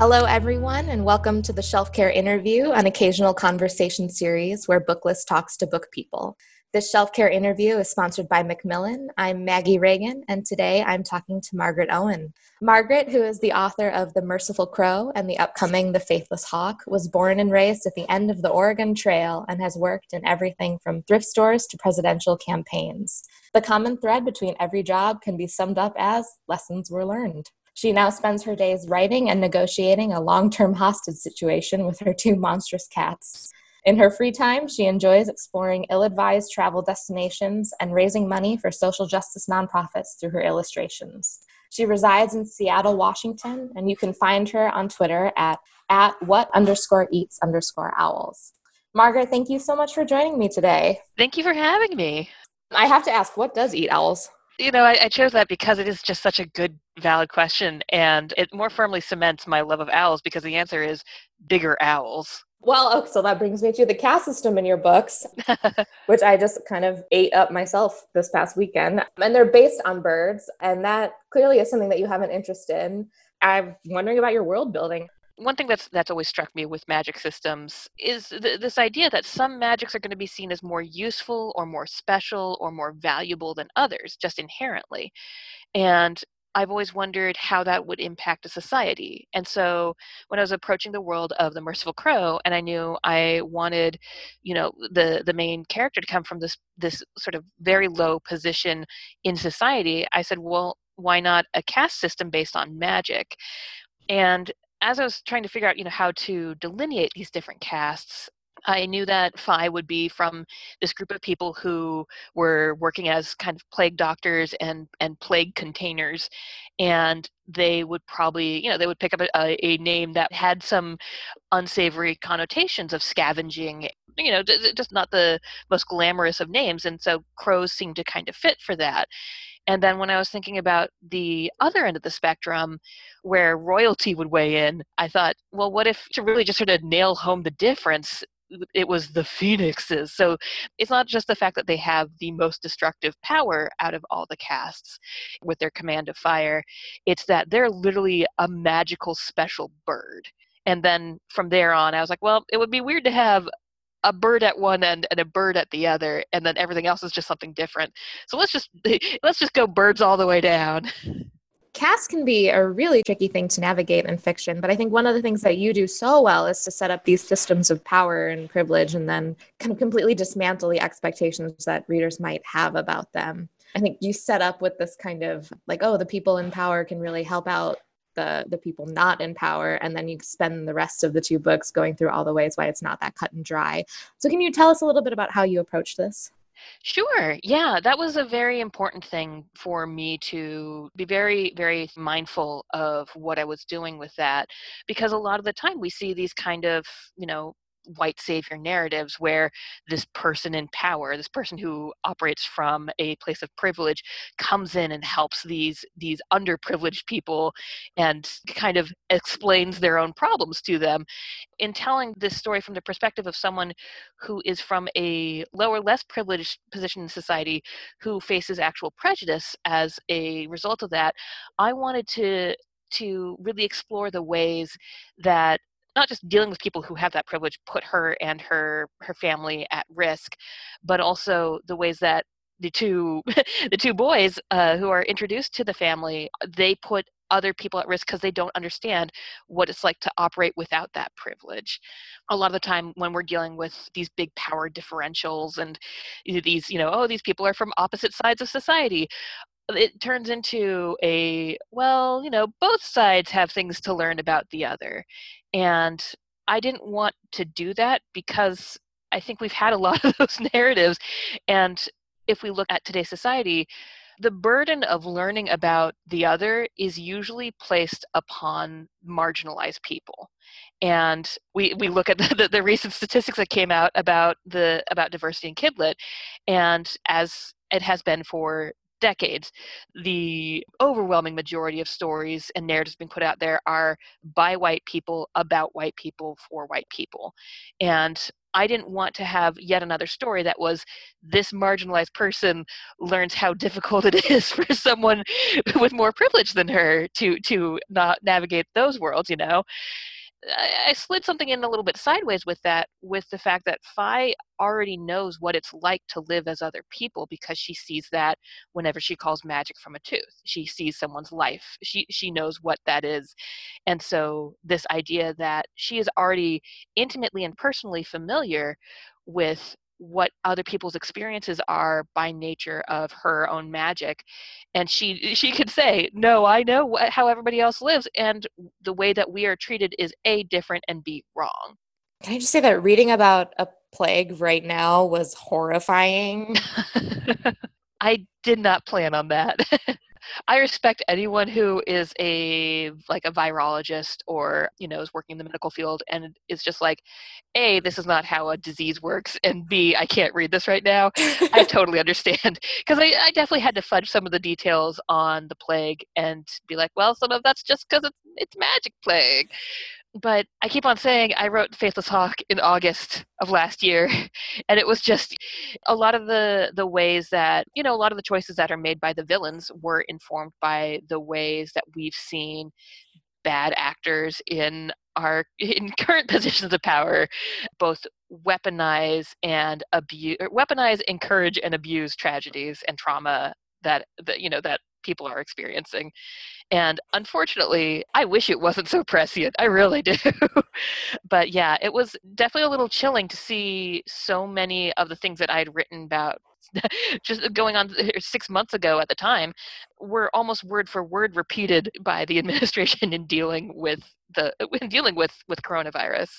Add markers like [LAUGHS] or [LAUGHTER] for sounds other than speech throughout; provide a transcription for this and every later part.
Hello, everyone, and welcome to the Shelf Care Interview, an occasional conversation series where Booklist talks to book people. This Shelf Care interview is sponsored by Macmillan. I'm Maggie Reagan, and today I'm talking to Margaret Owen. Margaret, who is the author of The Merciful Crow and the upcoming The Faithless Hawk, was born and raised at the end of the Oregon Trail and has worked in everything from thrift stores to presidential campaigns. The common thread between every job can be summed up as lessons were learned. She now spends her days writing and negotiating a long term hostage situation with her two monstrous cats. In her free time, she enjoys exploring ill advised travel destinations and raising money for social justice nonprofits through her illustrations. She resides in Seattle, Washington, and you can find her on Twitter at, at what underscore eats underscore owls. Margaret, thank you so much for joining me today. Thank you for having me. I have to ask, what does eat owls? You know, I, I, chose that because it is just such a good, valid question, and it more firmly cements my love of owls because the answer is bigger owls. Well, oh, so that brings me to the caste system in your books, [LAUGHS] which I just kind of ate up myself this past weekend. And they're based on birds, and that clearly is something that you have an interest in. I'm wondering about your world building one thing that's that's always struck me with magic systems is th- this idea that some magics are going to be seen as more useful or more special or more valuable than others just inherently and I've always wondered how that would impact a society. And so when I was approaching the world of the Merciful Crow, and I knew I wanted, you know, the the main character to come from this this sort of very low position in society, I said, well, why not a caste system based on magic? And as I was trying to figure out, you know, how to delineate these different castes, I knew that Fie would be from this group of people who were working as kind of plague doctors and and plague containers, and they would probably, you know, they would pick up a, a name that had some unsavory connotations of scavenging. You know, just not the most glamorous of names, and so crows seemed to kind of fit for that. And then when I was thinking about the other end of the spectrum, where royalty would weigh in, I thought, well, what if to really just sort of nail home the difference? It was the phoenixes. So it's not just the fact that they have the most destructive power out of all the castes with their command of fire, it's that they're literally a magical special bird. And then from there on, I was like, well, it would be weird to have a bird at one end and a bird at the other and then everything else is just something different. So let's just [LAUGHS] let's just go birds all the way down. [LAUGHS] Caste can be a really tricky thing to navigate in fiction but i think one of the things that you do so well is to set up these systems of power and privilege and then kind of completely dismantle the expectations that readers might have about them. I think you set up with this kind of like oh the people in power can really help out the the people not in power and then you spend the rest of the two books going through all the ways why it's not that cut and dry so can you tell us a little bit about how you approach this Sure. Yeah, that was a very important thing for me to be very, very mindful of what I was doing with that. Because a lot of the time we see these kind of, you know, white savior narratives where this person in power this person who operates from a place of privilege comes in and helps these these underprivileged people and kind of explains their own problems to them. In telling this story from the perspective of someone who is from a lower less privileged position in society who faces actual prejudice as a result of that i wanted to to really explore the ways that not just dealing with people who have that privilege put her and her her family at risk but also the ways that the two [LAUGHS] the two boys uh, who are introduced to the family they put other people at risk because they don't understand what it's like to operate without that privilege. A lot of the time, when we're dealing with these big power differentials and these, you know, oh, these people are from opposite sides of society, it turns into a well you know both sides have things to learn about the other and i didn't want to do that because i think we've had a lot of [LAUGHS] those narratives and if we look at today's society the burden of learning about the other is usually placed upon marginalized people and we, we look at the, the, the recent statistics that came out about the about diversity in kidlit and as it has been for decades, the overwhelming majority of stories and narratives being put out there are by white people, about white people, for white people. And I didn't want to have yet another story that was this marginalized person learns how [LAUGHS] difficult it is for someone [LAUGHS] with more privilege than her to to not navigate those worlds, you know. I, slid something in a little bit sideways with that, with the fact that Fie already knows what it's like to live as other people because she sees that whenever she calls magic from a tooth. She sees someone's life. She she knows what that is. And so this idea that she is already intimately and personally familiar with what other people's experiences are by nature of her own magic and she [LAUGHS] she could say no i know what, how everybody else lives and the way that we are treated is a different and b wrong. Can i just say that reading about a plague right now was horrifying? [LAUGHS] I did not plan on that [LAUGHS] I respect anyone who is a like a virologist or you know is working in the medical field and is just like, a this is not how a disease works, and b I can't read this right now. I [LAUGHS] totally understand because I, I definitely had to fudge some of the details on the plague and be like, well, some of that's just because it's it's magic plague but I keep on saying I wrote Faithless Hawk in August of last year, [LAUGHS] and it was just a lot of the the ways that you know a lot of the choices that are made by the villains were informed by the ways that we've seen bad actors in our [LAUGHS] in current positions of power both weaponize and abuse weaponize encourage and abuse tragedies and trauma that, that you know that people are experiencing and unfortunately, I wish it wasn't so prescient. I really do. [LAUGHS] but yeah, it was definitely a little chilling to see so many of the things that I'd written about [LAUGHS] just going on [LAUGHS] six months ago at the time were almost word for word repeated [LAUGHS] by the administration in dealing with the in dealing with with coronavirus.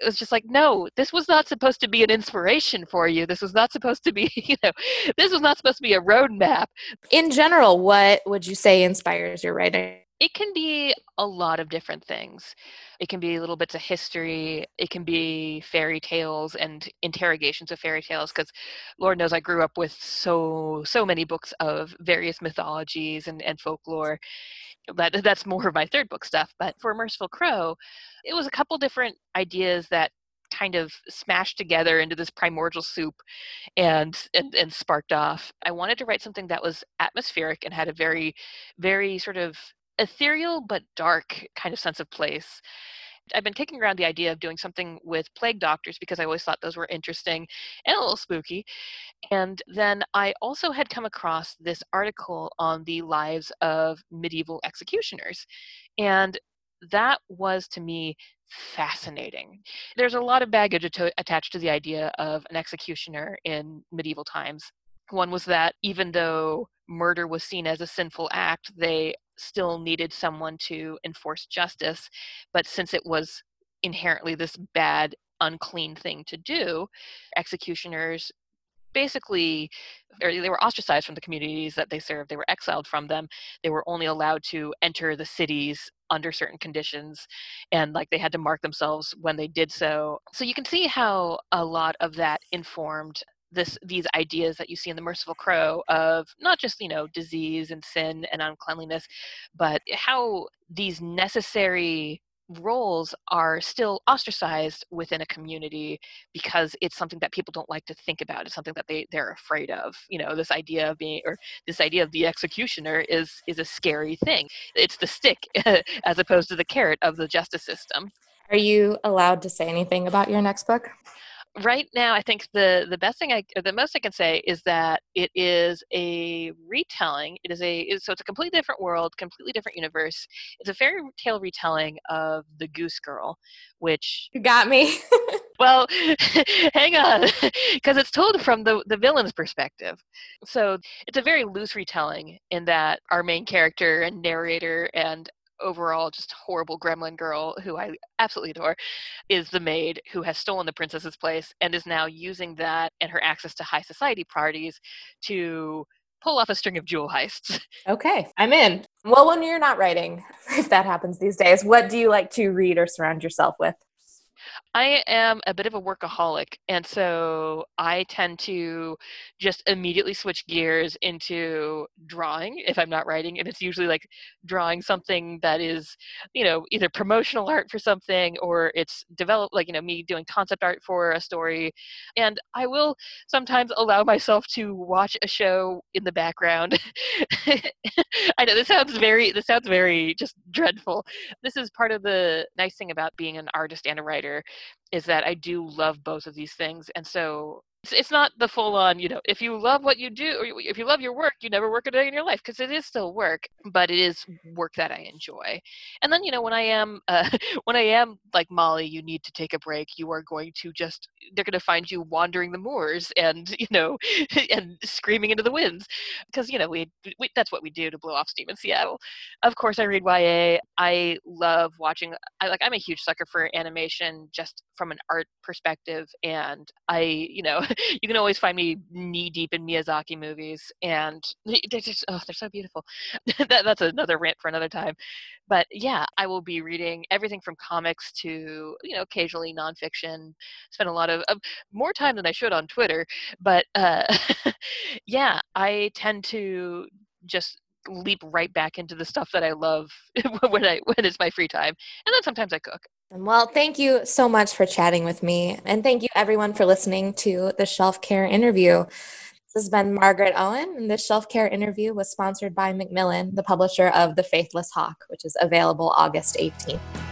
It was just like no this was not supposed to be an inspiration for you. This was not supposed to be you know this was not supposed to be a roadmap. In general what would you say inspires your writing it can be a lot of different things. It can be little bits of history. It can be fairy tales and interrogations of fairy tales. Because Lord knows I grew up with so so many books of various mythologies and, and folklore. That [LAUGHS] that's more of my third book stuff. But for Merciful Crow, it was a couple different ideas that kind of smashed together into this primordial soup and, and and sparked off. I wanted to write something that was atmospheric and had a very very sort of ethereal but dark kind of sense of place. I've been kicking around the idea of doing something with plague doctors because I always thought those were interesting and a little spooky. And then I also had come across this article on the lives of medieval executioners. And that was to me fascinating. There's a lot of baggage attached to the idea of an executioner in medieval times. One was that even though murder was seen as a sinful act, they still needed someone to enforce justice. But since it was inherently this bad, unclean thing to do, executioners basically or they were ostracized from the communities that they served they were exiled from them they were only allowed to enter the cities under certain conditions and like they had to mark themselves when they did so so you can see how a lot of that informed this these ideas that you see in the merciful crow of not just you know disease and sin and uncleanliness but how these necessary roles are still ostracized within a community because it's something that people don't like to think about. It's something that they they're afraid of. You know this idea of being or this idea of the executioner is is a scary thing. It's the stick [LAUGHS] as opposed to the carrot of the justice system. Are you allowed to say anything about your next book right now i think the the best thing i the most i can say is that it is a retelling it is a so it's a completely different world completely different universe. It's a fairy tale retelling of the goose girl which you got me. [LAUGHS] Well [LAUGHS] hang on [LAUGHS] because it's told from the the villain's perspective. So it's a very loose retelling in that our main character and narrator and overall just horrible gremlin girl who I absolutely adore is the maid who has stolen the princess's place and is now using that and her access to high society parties to pull off a string of jewel heists. [LAUGHS] Okay, I'm in. Well, when you're not writing, [LAUGHS] if that happens these days, what do you like to read or surround yourself with? I am a bit of a workaholic, and so I tend to just immediately switch gears into drawing if I'm not writing, and it's usually like drawing something that is, you know, either promotional art for something or it's developed like you know me doing concept art for a story, and I will sometimes allow myself to watch a show in the background. [LAUGHS] I know this sounds very this sounds very just dreadful. This is part of the nice thing about being an artist and a writer is that I do love both of these things. And so it's, it's not the full on, you know, if you love what you do, or if you love your work, you never work a day in your life because it is still work, but it is work that I enjoy. And then, you know, when I am, [LAUGHS] uh, when I am like Molly, you need to take a break. You are going to just, they're going to find you wandering the moors and, [LAUGHS] you know, [LAUGHS] and screaming into the winds because, you know, we, we, that's what we do to blow off steam in Seattle. Of course, I read YA. I love watching, I like, I'm a huge sucker for animation just from an art perspective. And I, you know, [LAUGHS] you can always find me knee deep in Miyazaki movies, and [LAUGHS] they're just oh, they're so beautiful. [LAUGHS] that, that's another rant for another time. But yeah, I will be reading everything from comics to you know occasionally nonfiction. Spend a lot of uh, more time than I should on Twitter, but uh, yeah, I tend to just leap right back into the stuff that I love when I when it's my free time. And then sometimes I cook. Well, thank you so much for chatting with me. And thank you everyone for listening to the Shelf Care interview. This has been Margaret Owen, and this Shelf Care interview was sponsored by Macmillan, the publisher of The Faithless Hawk, which is available August 18th.